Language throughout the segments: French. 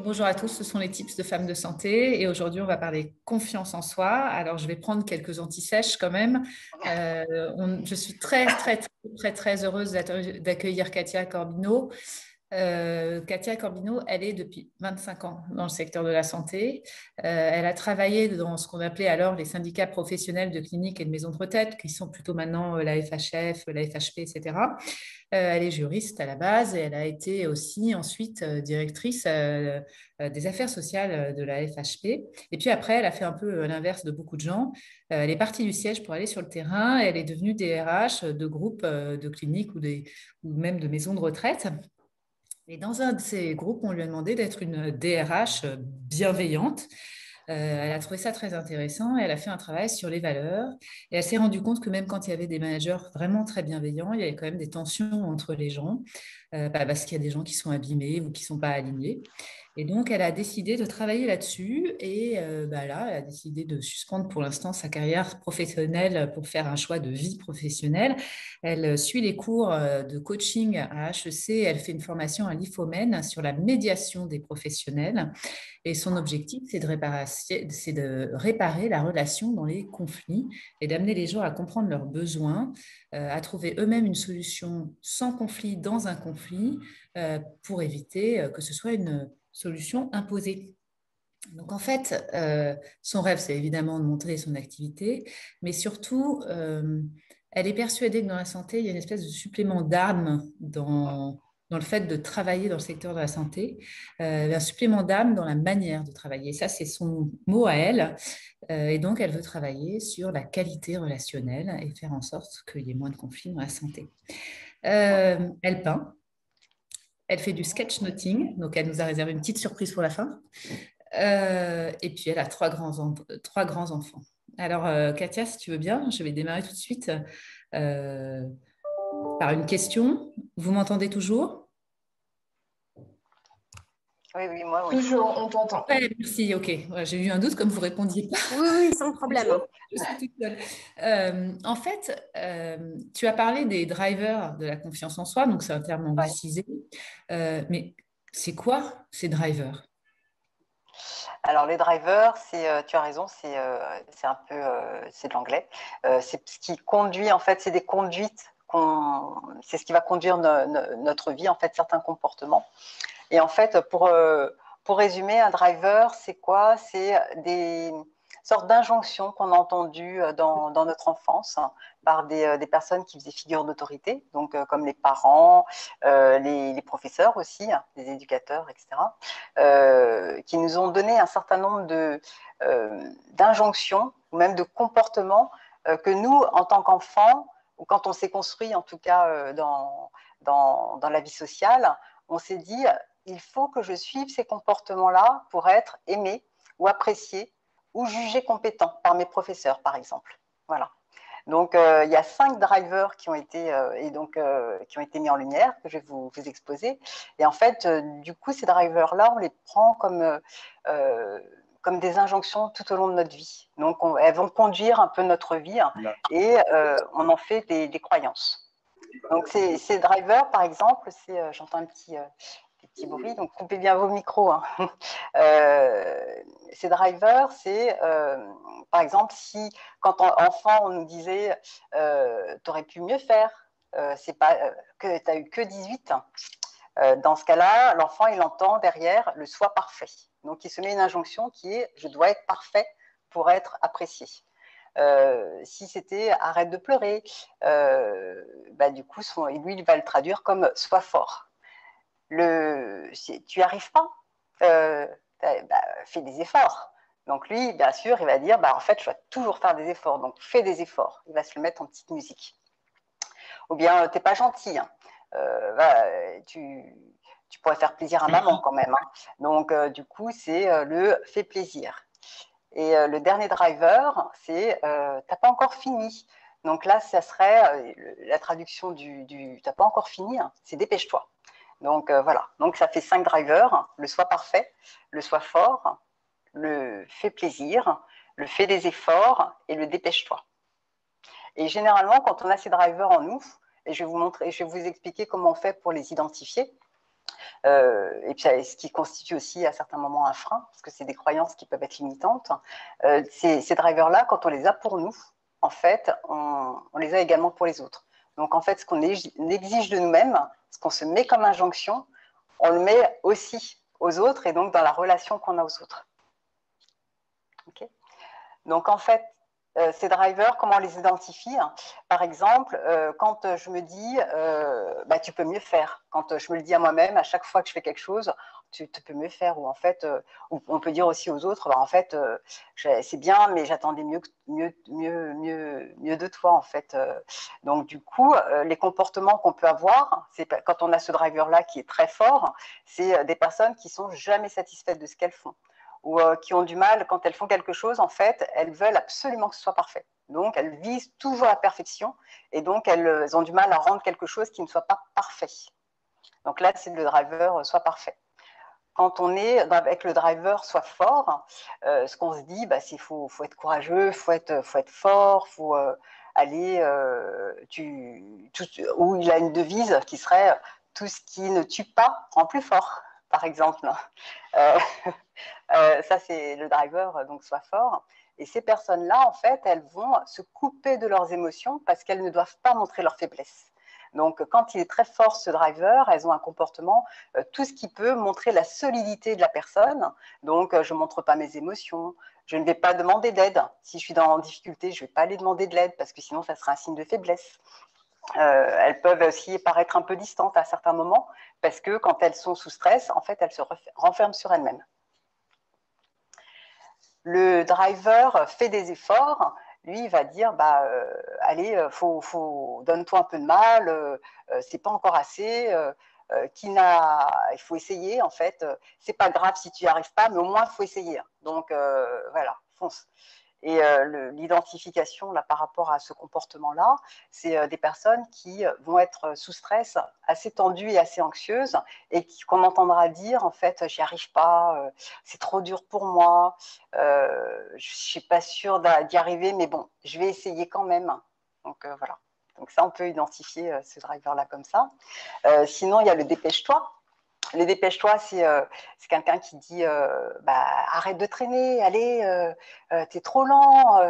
bonjour à tous, ce sont les tips de femmes de santé et aujourd'hui on va parler confiance en soi. Alors je vais prendre quelques antisèches quand même. Euh, je suis très très très très, très heureuse d'accueillir Katia Corbino. Euh, Katia Corbino, elle est depuis 25 ans dans le secteur de la santé. Euh, elle a travaillé dans ce qu'on appelait alors les syndicats professionnels de cliniques et de maisons de retraite, qui sont plutôt maintenant euh, la FHF, la FHP, etc. elle est juriste à la base et elle a été aussi ensuite directrice des affaires sociales de la FHP. Et puis après, elle a fait un peu l'inverse de beaucoup de gens. elle est partie du siège pour aller sur le terrain. elle est devenue DRH de groupes de cliniques ou, des, ou même de maisons de retraite. Et dans un de ces groupes, on lui a demandé d'être une DRH bienveillante. Euh, elle a trouvé ça très intéressant et elle a fait un travail sur les valeurs. Et elle s'est rendue compte que même quand il y avait des managers vraiment très bienveillants, il y avait quand même des tensions entre les gens, euh, bah, parce qu'il y a des gens qui sont abîmés ou qui ne sont pas alignés. Et donc, elle a décidé de travailler là-dessus et euh, bah là, elle a décidé de suspendre pour l'instant sa carrière professionnelle pour faire un choix de vie professionnelle. Elle suit les cours euh, de coaching à HEC, elle fait une formation à l'IFOMEN sur la médiation des professionnels et son objectif, c'est de, réparer la relation dans les conflits et d'amener les gens à comprendre leurs besoins, euh, à trouver eux-mêmes une solution sans conflit dans un conflit pour éviter que ce soit une solution imposée. Donc en fait, euh, son rêve, c'est évidemment de montrer son activité, mais surtout, euh, elle est persuadée que dans la santé, il y a une espèce de supplément d'âme dans, dans le fait de travailler dans le secteur de la santé, euh, un supplément d'âme dans la manière de travailler. Ça, c'est son mot à elle. et donc, elle veut travailler sur la qualité relationnelle et faire en sorte qu'il y ait moins de conflits dans la santé. elle peint, elle fait du sketchnoting, donc elle nous a réservé une petite surprise pour la fin. Euh, et puis elle a trois grands, enfants. Alors, euh, Katia, si tu veux bien, je vais démarrer tout de suite euh, par une question. Vous m'entendez toujours? Oui, oui, moi, oui. Toujours, on t'entend. merci, ok. J'ai eu un doute comme vous répondiez pas. Oui, oui, sans problème. Euh, en fait, euh, tu as parlé des drivers de la confiance en soi, donc c'est un terme anglicisé. Euh, mais c'est quoi ces drivers? Alors les drivers, c'est, tu as raison, c'est, un peu, c'est de l'anglais. c'est ce qui conduit, en fait, c'est des conduites. c'est ce qui va conduire notre vie, en fait, certains comportements. Et en fait, pour, euh, pour résumer, un driver, c'est quoi? C'est des sortes d'injonctions qu'on a entendues euh, dans, dans, notre enfance hein, par des, euh, des, personnes qui faisaient figure d'autorité, donc comme les parents, les, professeurs aussi, hein, les éducateurs, etc., qui nous ont donné un certain nombre d'injonctions ou même de comportements que nous, en tant qu'enfants, ou quand on s'est construit en tout cas dans, dans, dans la vie sociale, on s'est dit il faut que je suive ces comportements-là pour être aimé ou apprécié ou jugé compétent par mes professeurs, par exemple. Voilà. Donc, euh, il y a cinq drivers qui ont été, euh, et donc, euh, qui ont été mis en lumière, que je vais vous, vous exposer. Et en fait, du coup, ces drivers-là, on les prend comme, comme des injonctions tout au long de notre vie. Donc, elles vont conduire un peu notre vie hein, et on en fait des, des croyances. Donc, ces, ces, drivers, par exemple, c'est, j'entends un petit, petits bruits, donc coupez bien vos micros. Hein. Euh, ces drivers, c'est euh, par exemple si quand enfant on nous disait euh, tu aurais pu mieux faire, c'est pas que tu as eu que 18. dans ce cas-là, l'enfant il entend derrière le soi parfait. Donc il se met une injonction qui est je dois être parfait pour être apprécié. si c'était arrête de pleurer, bah, du coup, lui, il va le traduire comme sois fort le, tu n'y arrives pas, euh, bah, fais des efforts. Donc lui, bien sûr, il va dire, bah, en fait, je dois toujours faire des efforts, donc fais des efforts. Il va se le mettre en petite musique. Ou bien, tu n'es pas gentil, hein. euh, tu, pourrais faire plaisir à maman quand même. Hein. Donc, euh, du coup, c'est le fais plaisir. Et le dernier driver, c'est t'as pas encore fini. Donc là, ça serait la traduction du, du t'as pas encore fini, hein. c'est dépêche-toi. Donc euh, voilà, donc ça fait cinq drivers, le soi parfait, le soi fort, le fait plaisir, le fait des efforts et le dépêche-toi. Et généralement, quand on a ces drivers en nous, et je vais vous montrer, je vais vous expliquer comment on fait pour les identifier. et puis ce qui constitue aussi à certains moments un frein, parce que c'est des croyances qui peuvent être limitantes. ces, ces drivers-là, quand on les a pour nous, en fait, on, on, les a également pour les autres. Donc en fait, ce qu'on exige de nous-mêmes, ce qu'on se met comme injonction, on le met aussi aux autres et donc dans la relation qu'on a aux autres. donc en fait, euh, ces drivers, comment on les identifie hein Par exemple, euh, quand je me dis, euh, bah, tu peux mieux faire. Quand je me le dis à moi-même, à chaque fois que je fais quelque chose, tu, peux mieux faire. Ou en fait, on peut dire aussi aux autres, bah, en fait, c'est bien, mais j'attendais mieux, mieux, mieux, mieux, mieux de toi, en fait. Donc du coup, les comportements qu'on peut avoir, c'est quand on a ce driver-là qui est très fort, c'est des personnes qui sont jamais satisfaites de ce qu'elles font ou euh, qui ont du mal, quand elles font quelque chose, en fait, elles veulent absolument que ce soit parfait. Donc, elles visent toujours la perfection et donc elles ont du mal à rendre quelque chose qui ne soit pas parfait. Donc là, c'est le driver euh, soit parfait. Quand on est avec le driver soit fort, euh, ce qu'on se dit, bah, c'est faut, faut, être courageux, faut être, faut être fort, faut aller. tu, ou il a une devise qui serait tout ce qui ne tue pas rend plus fort par exemple. Euh, euh, ça, c'est le driver, donc soit fort. Et ces personnes-là, en fait, elles vont se couper de leurs émotions parce qu'elles ne doivent pas montrer leur faiblesse. Donc, quand il est très fort, ce driver, elles ont un comportement, euh, tout ce qui peut montrer la solidité de la personne. Donc, je ne montre pas mes émotions, je ne vais pas demander d'aide. Si je suis dans difficulté, je ne vais pas aller demander de l'aide parce que sinon, ça sera un signe de faiblesse. Euh, elles peuvent aussi paraître un peu distantes à certains moments parce que quand elles sont sous stress, en fait, elles se renferment sur elles-mêmes. Le driver fait des efforts, lui, il va dire bah, euh, allez, euh, faut, faut, donne-toi un peu de mal, c'est pas encore assez. il faut essayer en fait. C'est pas grave si tu n'y arrives pas, mais au moins il faut essayer. Donc voilà, fonce. Et euh, l'identification par rapport à ce comportement-là, c'est euh, des personnes qui euh, vont être sous stress, assez tendues et assez anxieuses, et qu'on entendra dire en fait, j'y arrive pas, c'est trop dur pour moi, je suis pas sûre d'y arriver, mais bon, je vais essayer quand même. Donc voilà. Donc ça, on peut identifier ce driver-là comme ça. sinon, il y a le dépêche-toi les dépêche-toi, euh, c'est quelqu'un qui dit euh, bah, arrête de traîner, allez, euh, t'es trop lent,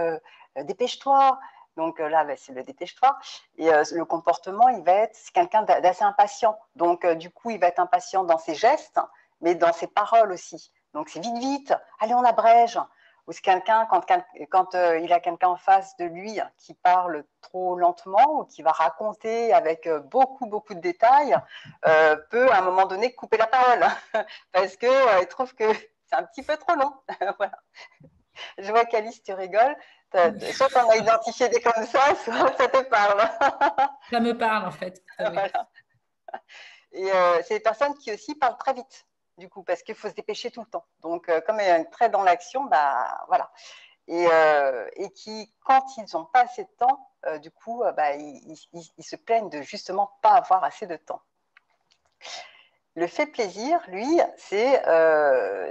dépêche-toi. Donc là, bah, c'est le dépêche-toi. Et le comportement, il va être, c'est quelqu'un d'assez impatient. Donc du coup, il va être impatient dans ses gestes, mais dans ses paroles aussi. Donc c'est vite, vite, allez, on abrège ou c'est quelqu'un, quand, quand euh, il a quelqu'un en face de lui qui parle trop lentement ou qui va raconter avec euh, beaucoup, beaucoup de détails, euh, peut à un moment donné couper la parole parce qu'il trouve que c'est un petit peu trop long. voilà. Je vois qu'Alice, tu rigoles. Soit en as identifié des comme ça, soit ça te parle. ça me parle en fait. Voilà. Et c'est des personnes qui aussi parlent très vite du coup, parce qu'il faut se dépêcher tout le temps. Donc, euh, comme il un trait dans l'action, bah, voilà. Et, euh, qui, quand ils n'ont pas assez de temps, euh, du coup, bah, ils, se plaignent de justement pas avoir assez de temps. Le fait plaisir, lui, c'est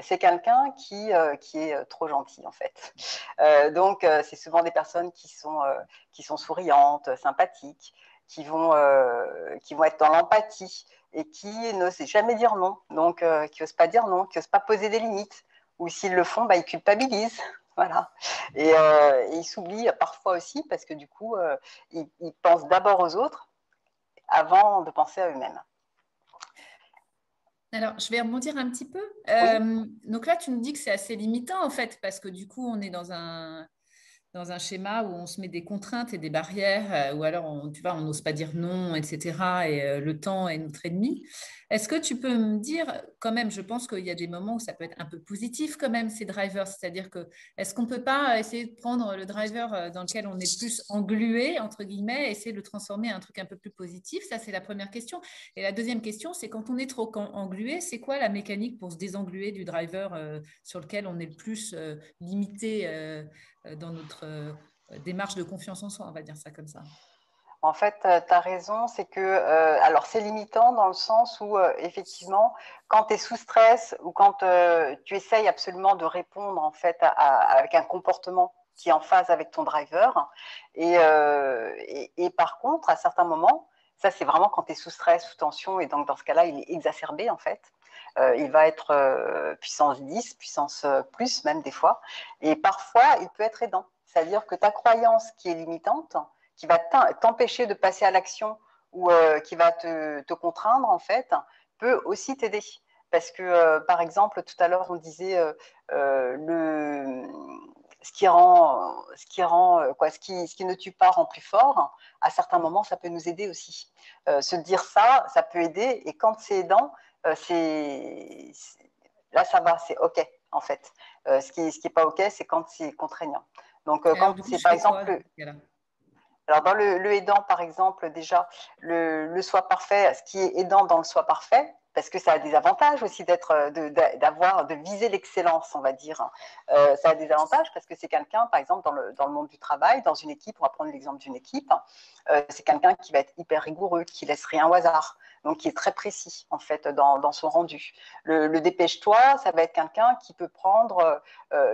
c'est quelqu'un qui, qui est trop gentil, en fait. donc, c'est souvent des personnes qui sont, qui sont souriantes, sympathiques, qui vont, qui vont être dans l'empathie, et qui n'osent jamais dire non, donc euh, qui n'osent pas dire non, qui n'osent pas poser des limites, ou s'ils le font, bah, ils culpabilisent. Voilà. Euh, et, ils s'oublient parfois aussi parce que du coup, euh, ils, pensent d'abord aux autres avant de penser à eux-mêmes. Alors, je vais rebondir un petit peu. donc là, tu nous dis que c'est assez limitant en fait, parce que du coup, on est dans un, dans un schéma où on se met des contraintes et des barrières, euh, ou alors on, tu vois, on n'ose pas dire non, etc. Et euh, le temps est notre ennemi. Est-ce que tu peux me dire, quand même, je pense qu'il y a des moments où ça peut être un peu positif quand même, ces drivers, c'est-à-dire que est-ce qu'on ne peut pas essayer de prendre le driver euh, dans lequel on est plus englué, entre guillemets, essayer de le transformer en un truc un peu plus positif? Ça, c'est la première question. Et la deuxième question, c'est quand on est trop englué, c'est quoi la mécanique pour se désengluer du driver sur lequel on est le plus limité dans notre euh, démarche de confiance en soi, on va dire ça comme ça. En fait, euh, tu as raison, c'est que, alors c'est limitant dans le sens où, effectivement, quand tu es sous stress ou quand tu essayes absolument de répondre, en fait, avec un comportement qui est en phase avec ton driver, et, par contre, à certains moments, Ça, c'est vraiment quand tu es sous stress, sous tension, et donc dans ce cas-là, il est exacerbé en fait. Euh, il va être euh, puissance 10, puissance euh, plus même des fois. Et parfois, il peut être aidant. C'est-à-dire que ta croyance qui est limitante, qui va t'empêcher de passer à l'action ou qui va te, te, contraindre en fait, peut aussi t'aider. Parce que, par exemple, tout à l'heure, on disait le ce qui rend, ce qui rend euh, quoi, ce qui, ce qui ne tue pas rend plus fort. À certains moments, ça peut nous aider aussi. Euh, se dire ça, ça peut aider. Et quand c'est aidant, euh, c'est là ça va, c'est ok en fait. ce qui, ce qui est pas ok, c'est quand c'est contraignant. Donc quand c'est par exemple alors, dans le, le, aidant, par exemple, déjà, le, le, soi parfait, ce qui est aidant dans le soi parfait, parce que ça a des avantages aussi d'être, euh, d'avoir, de, viser l'excellence, on va dire. Euh, ça a des avantages parce que c'est quelqu'un, par exemple, dans le, dans le, monde du travail, dans une équipe, on va prendre l'exemple d'une équipe, euh, c'est quelqu'un qui va être hyper rigoureux, qui laisse rien au hasard, donc qui est très précis en fait dans, dans son rendu. Le, dépêche-toi, ça va être quelqu'un qui peut prendre,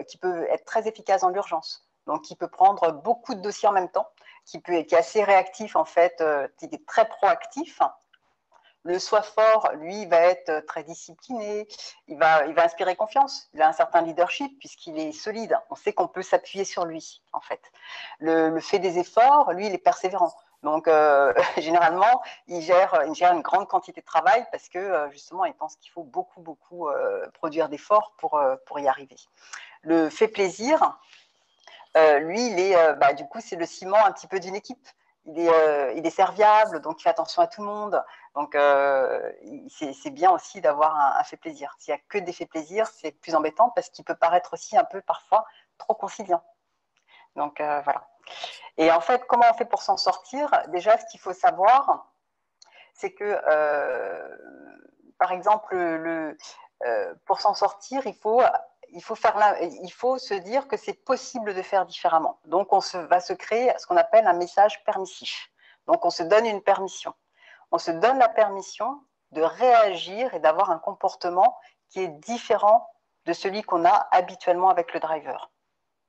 qui peut être très efficace dans l'urgence, donc qui peut prendre beaucoup de dossiers en même temps, qui, peut, qui est assez réactif en fait, qui est très proactif le soi fort, lui, va être très discipliné, il va, il va inspirer confiance, il a un certain leadership puisqu'il est solide, on sait qu'on peut s'appuyer sur lui, en fait. Le, fait des efforts, lui, il est persévérant. Donc, euh, généralement, il gère, il gère une grande quantité de travail parce que, euh, justement, il pense qu'il faut beaucoup, beaucoup euh, produire d'efforts pour, pour y arriver. Le fait plaisir, lui, il est, bah, du coup, c'est le ciment un petit peu d'une équipe. Il est, il est, serviable, donc il fait attention à tout le monde. Donc, euh, c'est bien aussi d'avoir un, fait plaisir. S'il n'y a que des faits plaisir, c'est plus embêtant parce qu'il peut paraître aussi un peu parfois trop conciliant. Donc, euh, voilà. Et en fait, comment on fait pour s'en sortir? Déjà, ce qu'il faut savoir, c'est que, euh, par exemple, le, pour s'en sortir, il faut, il, faut se dire que c'est possible de faire différemment. Donc, on va se créer ce qu'on appelle un message permissif. Donc, on se donne une permission on se donne la permission de réagir et d'avoir un comportement qui est différent de celui qu'on a habituellement avec le driver.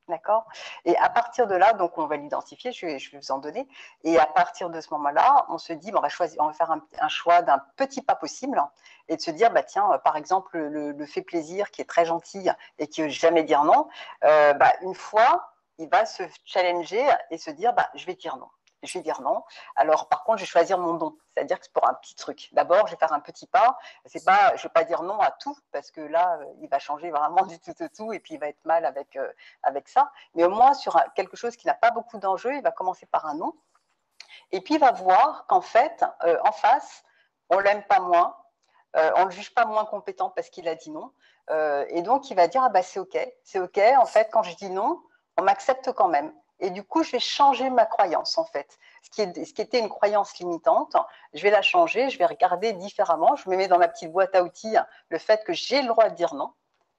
D'accord? Et à partir de là, donc on va l'identifier, je, vais vous en donner. Et à partir de ce moment-là, on se dit, on, va choisir, on va faire un, choix d'un petit pas possible et de se dire, bah, tiens, euh, par exemple, le, fait plaisir qui est très gentil et qui ne veut jamais dire non, euh, bah, une fois, il va se challenger et se dire, bah, je vais dire non je vais dire non. Alors, par contre, je vais choisir mon don, c'est-à-dire que c'est pour un petit truc. D'abord, je vais faire un petit pas. C'est pas, je vais pas dire non à tout parce que là, euh, il va changer vraiment du tout au tout et puis il va être mal avec euh, ça. Mais au moins sur quelque chose qui n'a pas beaucoup d'enjeux, il va commencer par un non. Et puis il va voir qu'en fait, euh, en face, on l'aime pas moins, on le juge pas moins compétent parce qu'il a dit non. et donc il va dire ah bah c'est ok, c'est ok. En fait, quand je dis non, on m'accepte quand même. Et du coup, je vais changer ma croyance, en fait. Ce qui, était une croyance limitante, je vais la changer, je vais regarder différemment. Je me mets dans ma petite boîte à outils le fait que j'ai le droit de dire non,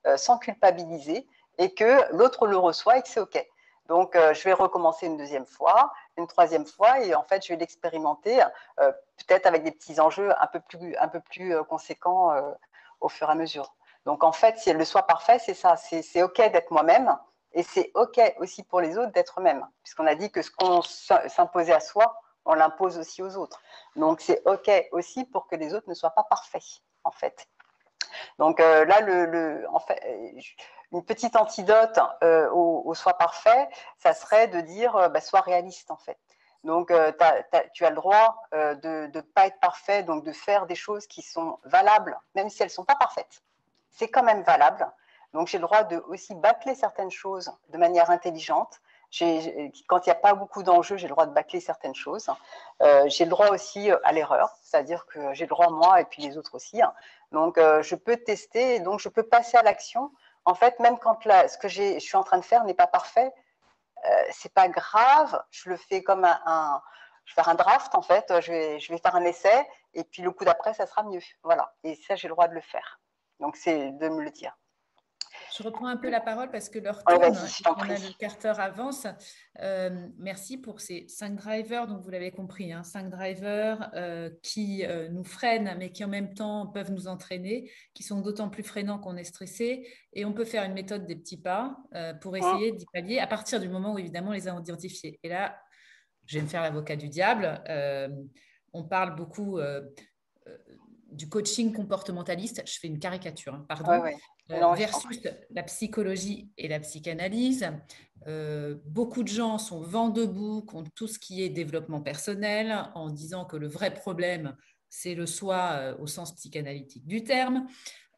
euh, sans culpabiliser, et que l'autre le reçoit et que c'est OK. Donc, euh, je vais recommencer une deuxième fois, une troisième fois, et en fait, je vais l'expérimenter, euh, peut-être avec des petits enjeux un peu plus, un peu plus conséquents au fur et à mesure. Donc, en fait, si le soit parfait, c'est ça. C'est OK d'être moi-même, et c'est OK aussi pour les autres d'être eux-mêmes, puisqu'on a dit que ce qu'on s'imposait à soi, on l'impose aussi aux autres. Donc c'est OK aussi pour que les autres ne soient pas parfaits, en fait. Donc euh, là, fait, une petite antidote euh, au, soi parfait, ça serait de dire euh, bah, sois réaliste, en fait. Donc, tu as le droit de ne pas être parfait, donc de faire des choses qui sont valables, même si elles ne sont pas parfaites. C'est quand même valable. Donc j'ai le droit de aussi bâcler certaines choses de manière intelligente. quand il n'y a pas beaucoup d'enjeux, j'ai le droit de bâcler certaines choses. Euh, j'ai le droit aussi euh, à l'erreur, c'est-à-dire que j'ai le droit moi et puis les autres aussi. Hein. Donc euh, je peux tester, donc je peux passer à l'action. En fait, même quand ce que je suis en train de faire n'est pas parfait, c'est pas grave. Je le fais comme un, je vais faire un draft en fait. Je vais faire un essai et puis le coup d'après, ça sera mieux. Voilà. Et ça, j'ai le droit de le faire. Donc c'est de me le dire. Je reprends un peu la parole parce que leur tourne, on a le carter avance. Euh, merci pour ces cinq drivers, donc vous l'avez compris, hein, cinq drivers euh, qui euh, nous freinent, mais qui en même temps peuvent nous entraîner, qui sont d'autant plus freinants qu'on est stressé. Et on peut faire une méthode des petits pas pour essayer d'y pallier à partir du moment où évidemment on les a identifiés. Et là, je vais me faire l'avocat du diable on parle beaucoup du coaching comportementaliste, je fais une caricature, hein, pardon, euh, versus la psychologie et la psychanalyse. Euh, beaucoup de gens sont vent debout contre tout ce qui est développement personnel en disant que le vrai problème, c'est le soi euh, au sens psychanalytique du terme.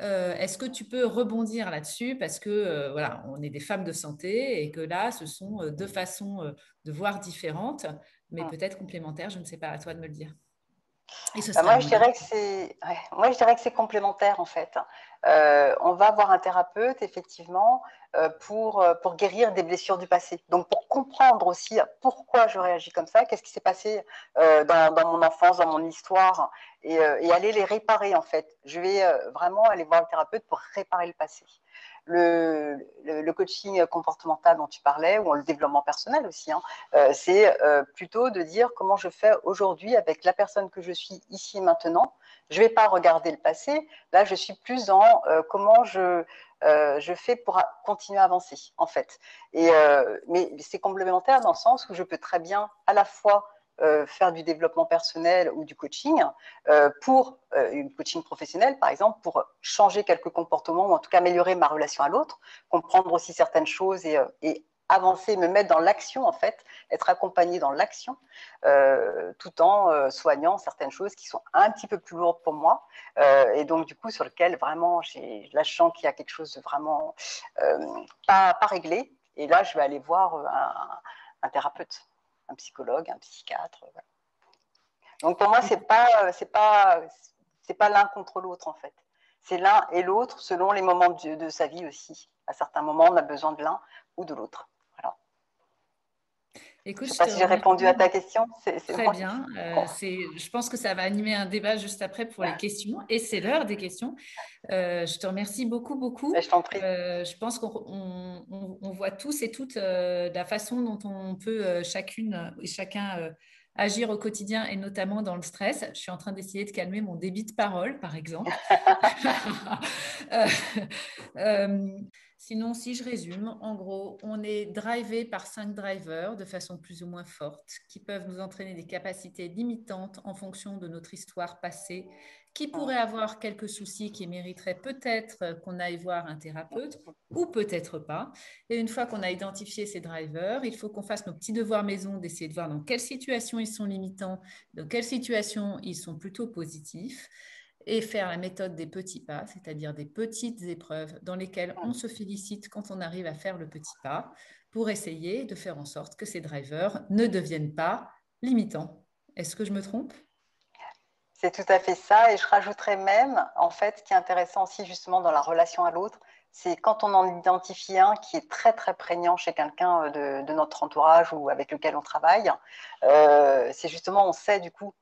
Est-ce que tu peux rebondir là-dessus? Parce que voilà, on est des femmes de santé et que là, ce sont deux façons de voir différentes, mais peut-être complémentaires. Je ne sais pas, à toi de me le dire. Bah, moi, je dirais que c'est, moi, je dirais que c'est complémentaire en fait. Euh, on va voir un thérapeute effectivement euh, pour, euh, pour guérir des blessures du passé. Donc pour comprendre aussi pourquoi je réagis comme ça, qu'est-ce qui s'est passé dans, dans, mon enfance, dans mon histoire, et, et, aller les réparer en fait. Je vais vraiment aller voir le thérapeute pour réparer le passé le, coaching comportemental dont tu parlais, ou le développement personnel aussi, hein, euh, c'est euh, plutôt de dire comment je fais aujourd'hui avec la personne que je suis ici et maintenant. Je ne vais pas regarder le passé, là je suis plus dans euh, comment je, je fais pour continuer à avancer, en fait. Et, mais c'est complémentaire dans le sens où je peux très bien à la fois euh, faire du développement personnel ou du coaching euh, pour euh, une coaching professionnel, par exemple, pour changer quelques comportements ou en tout cas améliorer ma relation à l'autre, comprendre aussi certaines choses et, avancer, me mettre dans l'action en fait, être accompagné dans l'action, tout en soignant certaines choses qui sont un petit peu plus lourdes pour moi et donc du coup sur lequel vraiment j'ai la chance qu'il y a quelque chose de vraiment pas, réglé. Et là je vais aller voir un thérapeute un psychologue, un psychiatre. Donc pour moi, c'est pas, c'est pas, pas l'un contre l'autre en fait. C'est l'un et l'autre selon les moments de, sa vie aussi. À certains moments, on a besoin de l'un ou de l'autre. Écoute, je ne sais pas si j'ai répondu à ta question. Très bien. Euh, je pense que ça va animer un débat juste après pour les questions. Et c'est l'heure des questions. Euh, je te remercie beaucoup, beaucoup. Je t'en prie. Euh, je pense qu'on on, voit tous et toutes la façon dont on peut chacune et chacun agir au quotidien et notamment dans le stress. Je suis en train d'essayer de calmer mon débit de parole, par exemple. Sinon, si je résume, en gros, on est drivé par cinq drivers de façon plus ou moins forte qui peuvent nous entraîner des capacités limitantes en fonction de notre histoire passée, qui pourraient avoir quelques soucis qui mériteraient peut-être qu'on aille voir un thérapeute ou peut-être pas. Et une fois qu'on a identifié ces drivers, il faut qu'on fasse nos petits devoirs maison d'essayer de voir dans quelles situations ils sont limitants, dans quelles situations ils sont plutôt positifs et faire la méthode des petits pas, c'est-à-dire des petites épreuves dans lesquelles on se félicite quand on arrive à faire le petit pas pour essayer de faire en sorte que ces drivers ne deviennent pas limitants. Est-ce que je me trompe? C'est tout à fait ça. Et je rajouterais même, en fait, ce qui est intéressant aussi justement dans la relation à l'autre, c'est quand on en identifie un qui est très très prégnant chez quelqu'un euh, de, notre entourage ou avec lequel on travaille, euh, c'est justement on sait du coup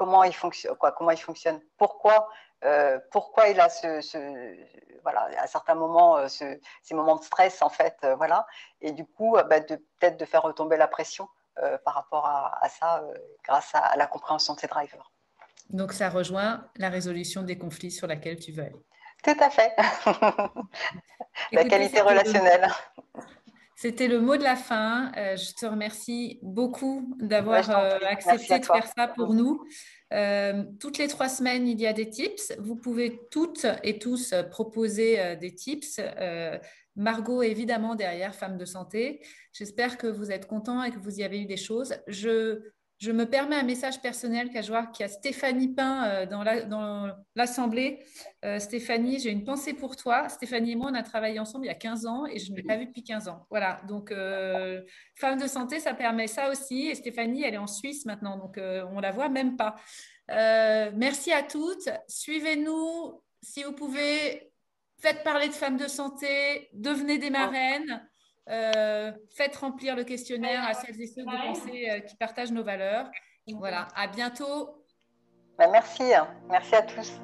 comment il fonctionne, quoi, comment il fonctionne, pourquoi, euh, pourquoi il a ce, voilà, à certains moments euh, ces moments de stress en fait, euh, voilà, et du coup, bah, de peut-être de faire retomber la pression par rapport à, ça, grâce à, la compréhension de ces drivers. Donc ça rejoint la résolution des conflits sur laquelle tu veux aller. Tout à fait. la qualité relationnelle. C'était le mot de la fin. Euh, je te remercie beaucoup d'avoir euh, accepté de faire ça pour nous. Euh, toutes les trois semaines, il y a des tips. Vous pouvez toutes et tous proposer des tips. Margot évidemment derrière Femmes de Santé. J'espère que vous êtes contents et que vous y avez eu des choses. Je je me permets un message personnel qu'à voir qu'il y a Stéphanie Pain euh, dans l'Assemblée. Euh, Stéphanie, j'ai une pensée pour toi. Stéphanie et moi, on a travaillé ensemble il y a 15 ans et je ne l'ai pas vue depuis 15 ans. Voilà, donc euh, femme de santé, ça permet ça aussi. Et Stéphanie, elle est en Suisse maintenant, donc on ne la voit même pas. merci à toutes. Suivez-nous si vous pouvez. Faites parler de femmes de santé, devenez des marraines. Euh, faites remplir le questionnaire à celles et ceux de pensée euh, qui partagent nos valeurs. Voilà, à bientôt. Bah, merci, hein. merci à tous.